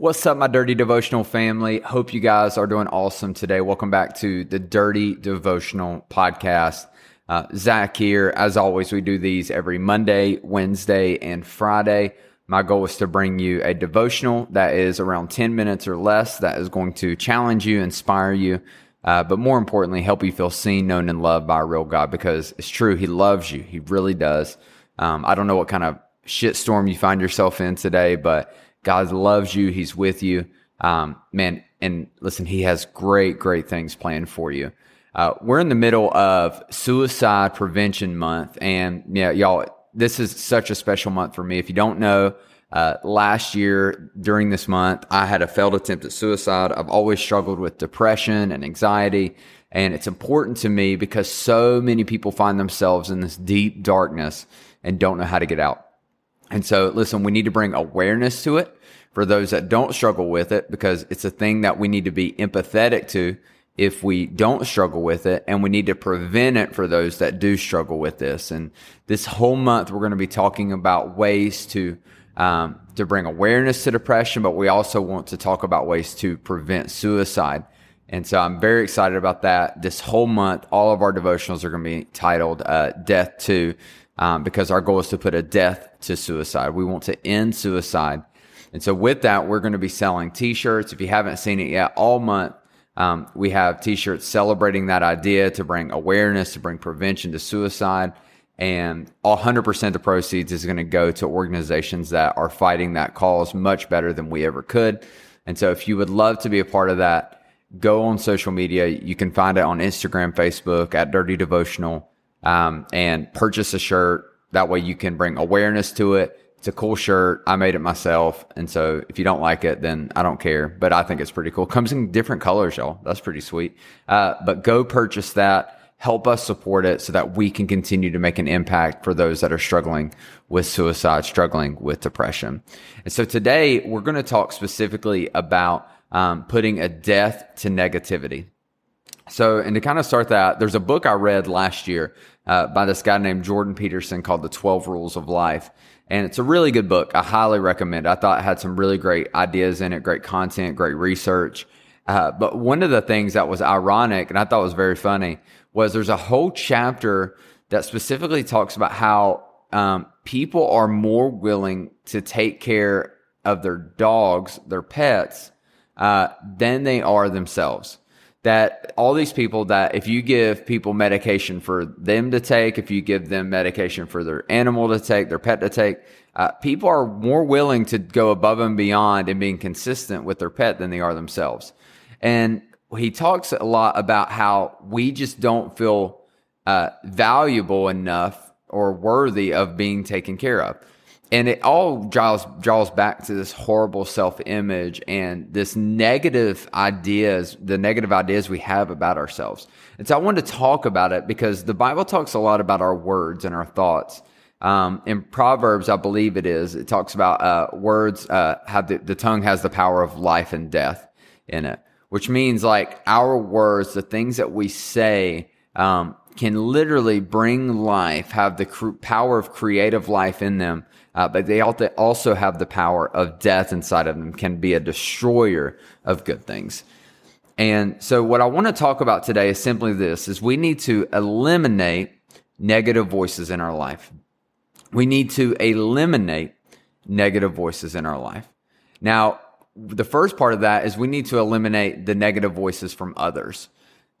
What's up, my Dirty Devotional family? Hope you guys are doing awesome today. Welcome back to the Dirty Devotional Podcast. Uh, Zach here. As always, we do these every Monday, Wednesday, and Friday. My goal is to bring you a devotional that is around 10 minutes or less that is going to challenge you, inspire you, uh, but more importantly, help you feel seen, known, and loved by a real God because it's true. He loves you. He really does. Um, I don't know what kind of shitstorm you find yourself in today, but God loves you. He's with you. Um, man, and listen, he has great, great things planned for you. Uh, we're in the middle of suicide prevention month and yeah, y'all, this is such a special month for me. If you don't know, uh, last year during this month, I had a failed attempt at suicide. I've always struggled with depression and anxiety. And it's important to me because so many people find themselves in this deep darkness and don't know how to get out. And so, listen, we need to bring awareness to it for those that don't struggle with it because it's a thing that we need to be empathetic to if we don't struggle with it and we need to prevent it for those that do struggle with this. And this whole month, we're going to be talking about ways to, um, to bring awareness to depression, but we also want to talk about ways to prevent suicide. And so I'm very excited about that. This whole month, all of our devotionals are going to be titled, uh, Death to um, because our goal is to put a death to suicide. We want to end suicide. And so with that, we're going to be selling t-shirts. If you haven't seen it yet, all month, um, we have t-shirts celebrating that idea to bring awareness, to bring prevention to suicide. And 100% of the proceeds is going to go to organizations that are fighting that cause much better than we ever could. And so if you would love to be a part of that, go on social media. You can find it on Instagram, Facebook at Dirty Devotional um, and purchase a shirt. That way you can bring awareness to it. It's a cool shirt. I made it myself. And so if you don't like it, then I don't care. But I think it's pretty cool. Comes in different colors, y'all. That's pretty sweet. Uh, but go purchase that. Help us support it so that we can continue to make an impact for those that are struggling with suicide, struggling with depression. And so today we're going to talk specifically about um, putting a death to negativity. So, and to kind of start that, there's a book I read last year uh, by this guy named Jordan Peterson called The 12 Rules of Life. And it's a really good book. I highly recommend. I thought it had some really great ideas in it, great content, great research. Uh, but one of the things that was ironic and I thought was very funny was there's a whole chapter that specifically talks about how um, people are more willing to take care of their dogs, their pets, uh, than they are themselves that all these people that if you give people medication for them to take, if you give them medication for their animal to take, their pet to take, uh, people are more willing to go above and beyond and being consistent with their pet than they are themselves. And he talks a lot about how we just don't feel uh, valuable enough or worthy of being taken care of and it all draws draws back to this horrible self image and this negative ideas, the negative ideas we have about ourselves. And so I wanted to talk about it because the Bible talks a lot about our words and our thoughts. Um, in Proverbs, I believe it is, it talks about uh, words uh, have the, the tongue has the power of life and death in it, which means like our words, the things that we say, um, can literally bring life, have the cr- power of creative life in them, uh, but they also have the power of death inside of them, can be a destroyer of good things. And so what I want to talk about today is simply this, is we need to eliminate negative voices in our life. We need to eliminate negative voices in our life. Now, the first part of that is we need to eliminate the negative voices from others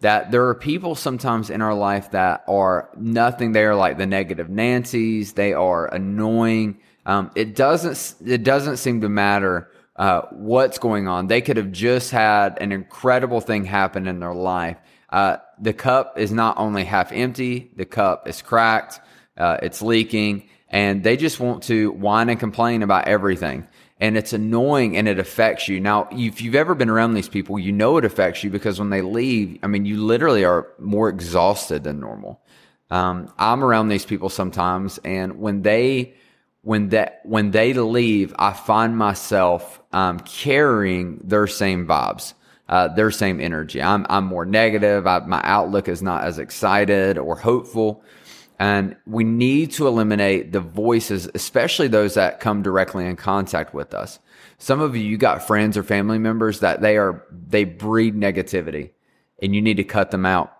that there are people sometimes in our life that are nothing. They are like the negative Nancy's. They are annoying. Um, it doesn't. It doesn't seem to matter uh, what's going on. They could have just had an incredible thing happen in their life. Uh, the cup is not only half empty. The cup is cracked. Uh, it's leaking. and they just want to whine and complain about everything. And it's annoying and it affects you. Now, if you've ever been around these people, you know it affects you because when they leave, I mean, you literally are more exhausted than normal. Um, I'm around these people sometimes, and when they when that when they leave, I find myself um, carrying their same vibes, uh, their same energy. I'm I'm more negative. I, my outlook is not as excited or hopeful, and we need to eliminate the voices, especially those that come directly in contact with us. Some of you, you got friends or family members that they are they breed negativity, and you need to cut them out.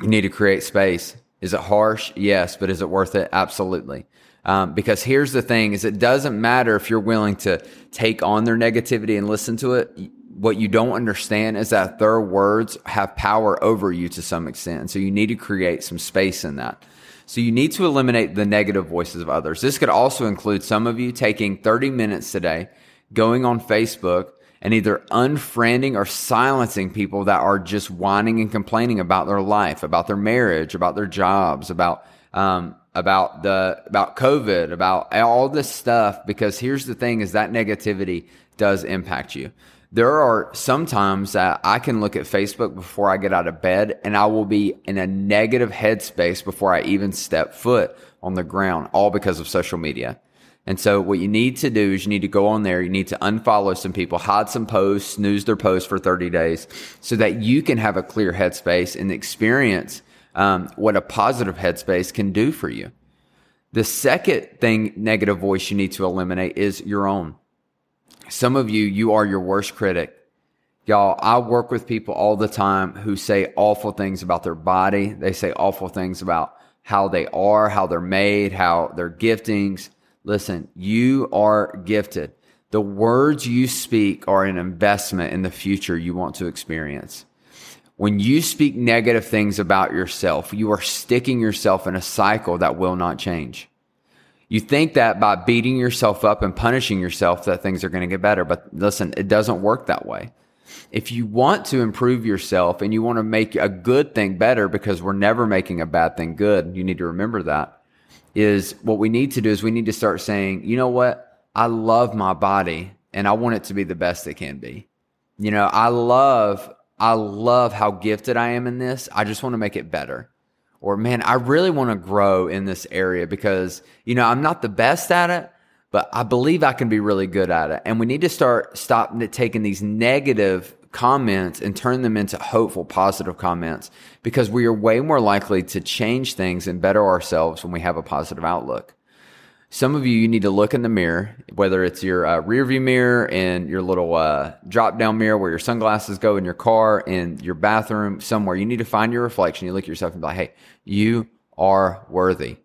You need to create space. Is it harsh? Yes, but is it worth it? Absolutely. Um, because here's the thing is it doesn't matter if you're willing to take on their negativity and listen to it. What you don't understand is that their words have power over you to some extent. And So you need to create some space in that. So you need to eliminate the negative voices of others. This could also include some of you taking 30 minutes today, going on Facebook and either unfriending or silencing people that are just whining and complaining about their life, about their marriage, about their jobs, about um, about the about COVID, about all this stuff because here's the thing is that negativity does impact you. There are sometimes that I can look at Facebook before I get out of bed and I will be in a negative headspace before I even step foot on the ground, all because of social media. And so what you need to do is you need to go on there. You need to unfollow some people, hide some posts, snooze their posts for 30 days so that you can have a clear headspace and experience um, what a positive headspace can do for you. The second thing, negative voice you need to eliminate is your own. Some of you, you are your worst critic. Y'all, I work with people all the time who say awful things about their body. They say awful things about how they are, how they're made, how their giftings. Listen, you are gifted. The words you speak are an investment in the future you want to experience. When you speak negative things about yourself, you are sticking yourself in a cycle that will not change. You think that by beating yourself up and punishing yourself that things are going to get better, but listen, it doesn't work that way. If you want to improve yourself and you want to make a good thing better because we're never making a bad thing good, you need to remember that is what we need to do is we need to start saying, you know what? I love my body and I want it to be the best it can be. You know, I love I love how gifted I am in this. I just want to make it better. Or, man, I really want to grow in this area because, you know, I'm not the best at it, but I believe I can be really good at it. And we need to start, stop taking these negative comments and turn them into hopeful, positive comments because we are way more likely to change things and better ourselves when we have a positive outlook. Some of you, you need to look in the mirror, whether it's your uh, rear view mirror and your little uh, drop down mirror where your sunglasses go in your car, in your bathroom, somewhere. You need to find your reflection. You look at yourself and be like, hey, you are worthy.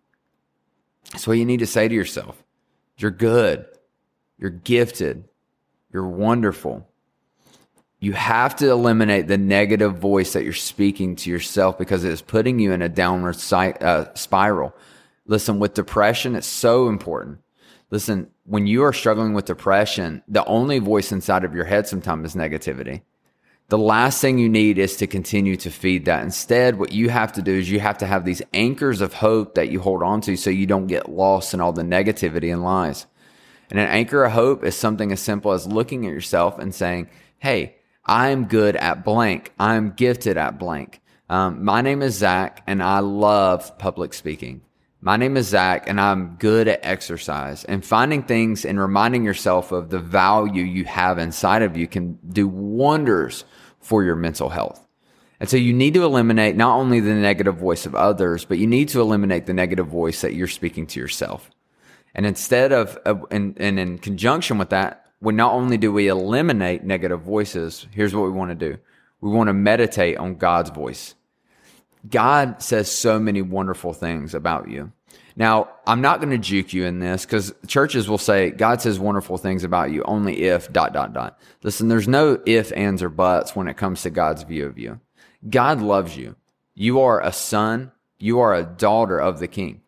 That's what you need to say to yourself. You're good. You're gifted. You're wonderful. You have to eliminate the negative voice that you're speaking to yourself because it is putting you in a downward uh, spiral. Listen, with depression, it's so important. Listen, when you are struggling with depression, the only voice inside of your head sometimes is negativity. The last thing you need is to continue to feed that. Instead, what you have to do is you have to have these anchors of hope that you hold on to so you don't get lost in all the negativity and lies. And an anchor of hope is something as simple as looking at yourself and saying, Hey, I'm good at blank. I'm gifted at blank. Um, my name is Zach and I love public speaking. My name is Zach, and I'm good at exercise. And finding things and reminding yourself of the value you have inside of you can do wonders for your mental health. And so you need to eliminate not only the negative voice of others, but you need to eliminate the negative voice that you're speaking to yourself. And instead of, and, and in conjunction with that, when not only do we eliminate negative voices, here's what we want to do. We want to meditate on God's voice. God says so many wonderful things about you. Now, I'm not going to juke you in this because churches will say God says wonderful things about you only if dot dot dot. Listen, there's no if, ands, or buts when it comes to God's view of you. God loves you. You are a son. You are a daughter of the King.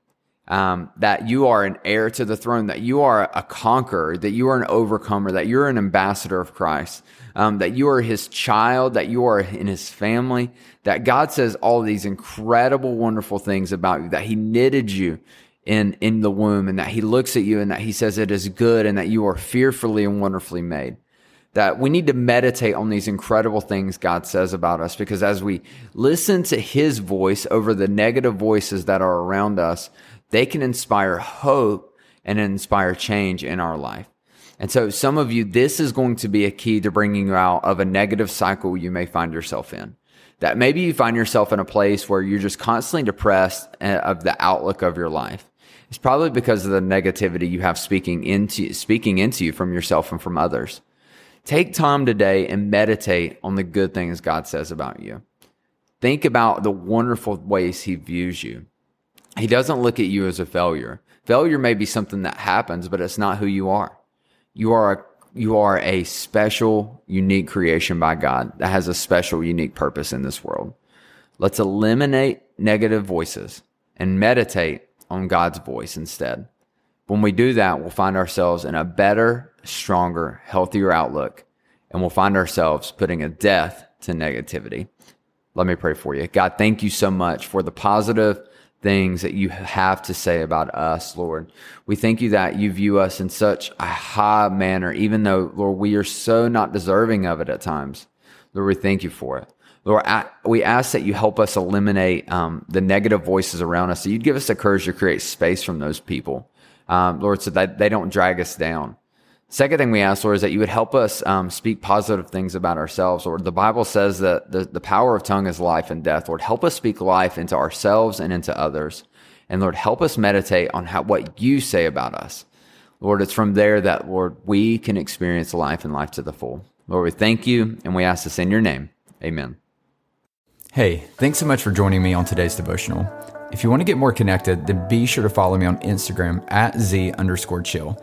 Um, that you are an heir to the throne. That you are a conqueror. That you are an overcomer. That you're an ambassador of Christ um, that you are his child, that you are in his family, that God says all these incredible, wonderful things about you, that he knitted you in, in the womb and that he looks at you and that he says it is good and that you are fearfully and wonderfully made. That we need to meditate on these incredible things God says about us because as we listen to his voice over the negative voices that are around us, they can inspire hope and inspire change in our life. And so some of you, this is going to be a key to bringing you out of a negative cycle you may find yourself in. That maybe you find yourself in a place where you're just constantly depressed uh, of the outlook of your life. It's probably because of the negativity you have speaking into, speaking into you from yourself and from others. Take time today and meditate on the good things God says about you. Think about the wonderful ways He views you. He doesn't look at you as a failure. Failure may be something that happens, but it's not who you are. You are a you are a special, unique creation by God that has a special, unique purpose in this world. Let's eliminate negative voices and meditate on God's voice instead. When we do that, we'll find ourselves in a better, stronger, healthier outlook, and we'll find ourselves putting a death to negativity. Let me pray for you. God, thank you so much for the positive things that you have to say about us, Lord. We thank you that you view us in such a high manner, even though, Lord, we are so not deserving of it at times. Lord, we thank you for it. Lord, we ask that you help us eliminate um, the negative voices around us. So you'd give us the courage to create space from those people, um, Lord, so that they don't drag us down. Second thing we ask, Lord, is that you would help us um, speak positive things about ourselves. Lord, the Bible says that the, the power of tongue is life and death. Lord, help us speak life into ourselves and into others. And Lord, help us meditate on how, what you say about us. Lord, it's from there that, Lord, we can experience life and life to the full. Lord, we thank you and we ask this in your name. Amen. Hey, thanks so much for joining me on today's devotional. If you want to get more connected, then be sure to follow me on Instagram at Z underscore chill.